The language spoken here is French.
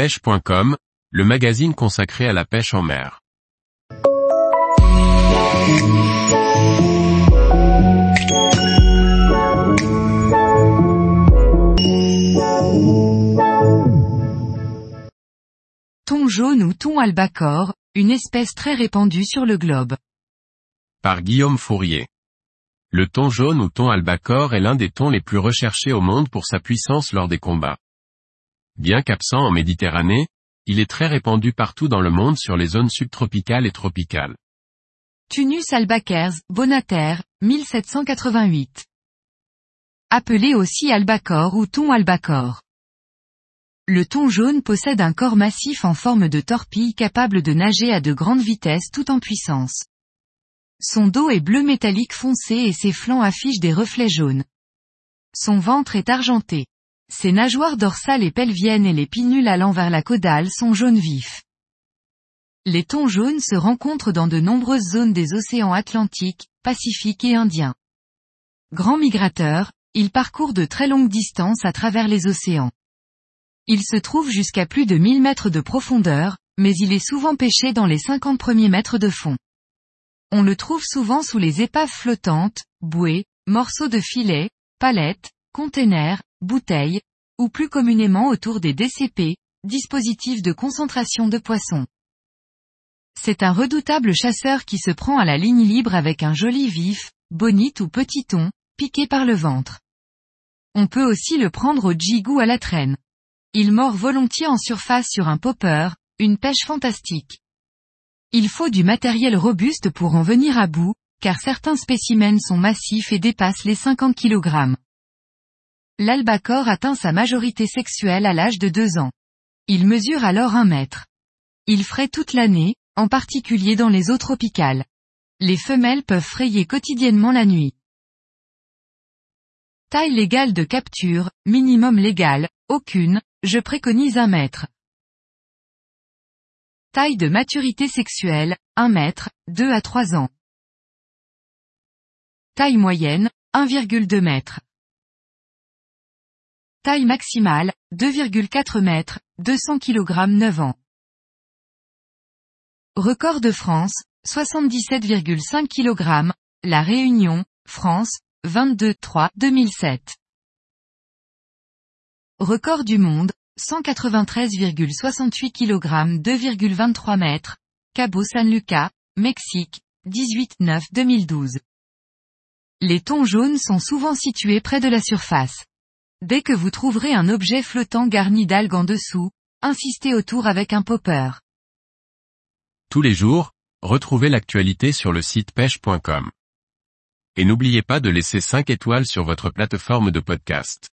pêche.com, le magazine consacré à la pêche en mer. Thon jaune ou thon albacore, une espèce très répandue sur le globe. Par Guillaume Fourier. Le thon jaune ou thon albacore est l'un des thons les plus recherchés au monde pour sa puissance lors des combats. Bien qu'absent en Méditerranée, il est très répandu partout dans le monde sur les zones subtropicales et tropicales. Tunus albacers, Bonater, 1788. Appelé aussi albacore ou thon albacore. Le thon jaune possède un corps massif en forme de torpille capable de nager à de grandes vitesses tout en puissance. Son dos est bleu métallique foncé et ses flancs affichent des reflets jaunes. Son ventre est argenté. Ses nageoires dorsales et pelviennes et les pinules allant vers la caudale sont jaunes vifs. Les thons jaunes se rencontrent dans de nombreuses zones des océans Atlantique, Pacifique et Indien. Grand migrateur, il parcourt de très longues distances à travers les océans. Il se trouve jusqu'à plus de 1000 mètres de profondeur, mais il est souvent pêché dans les 50 premiers mètres de fond. On le trouve souvent sous les épaves flottantes, bouées, morceaux de filets, palettes, containers, bouteilles, ou plus communément autour des DCP, dispositifs de concentration de poissons. C'est un redoutable chasseur qui se prend à la ligne libre avec un joli vif, bonite ou petit thon, piqué par le ventre. On peut aussi le prendre au jigou à la traîne. Il mord volontiers en surface sur un popper, une pêche fantastique. Il faut du matériel robuste pour en venir à bout, car certains spécimens sont massifs et dépassent les 50 kg. L'albacore atteint sa majorité sexuelle à l'âge de 2 ans. Il mesure alors un mètre. Il fraie toute l'année, en particulier dans les eaux tropicales. Les femelles peuvent frayer quotidiennement la nuit. Taille légale de capture, minimum légal, aucune, je préconise un mètre. Taille de maturité sexuelle, 1 mètre, 2 à 3 ans. Taille moyenne, 1,2 mètre. Taille maximale, 2,4 mètres, 200 kg 9 ans. Record de France, 77,5 kg, La Réunion, France, 22-3 2007. Record du monde, 193,68 kg 2,23 mètres, Cabo San Lucas, Mexique, 18-9 2012. Les thons jaunes sont souvent situés près de la surface. Dès que vous trouverez un objet flottant garni d'algues en dessous, insistez autour avec un popper. Tous les jours, retrouvez l'actualité sur le site pêche.com. Et n'oubliez pas de laisser 5 étoiles sur votre plateforme de podcast.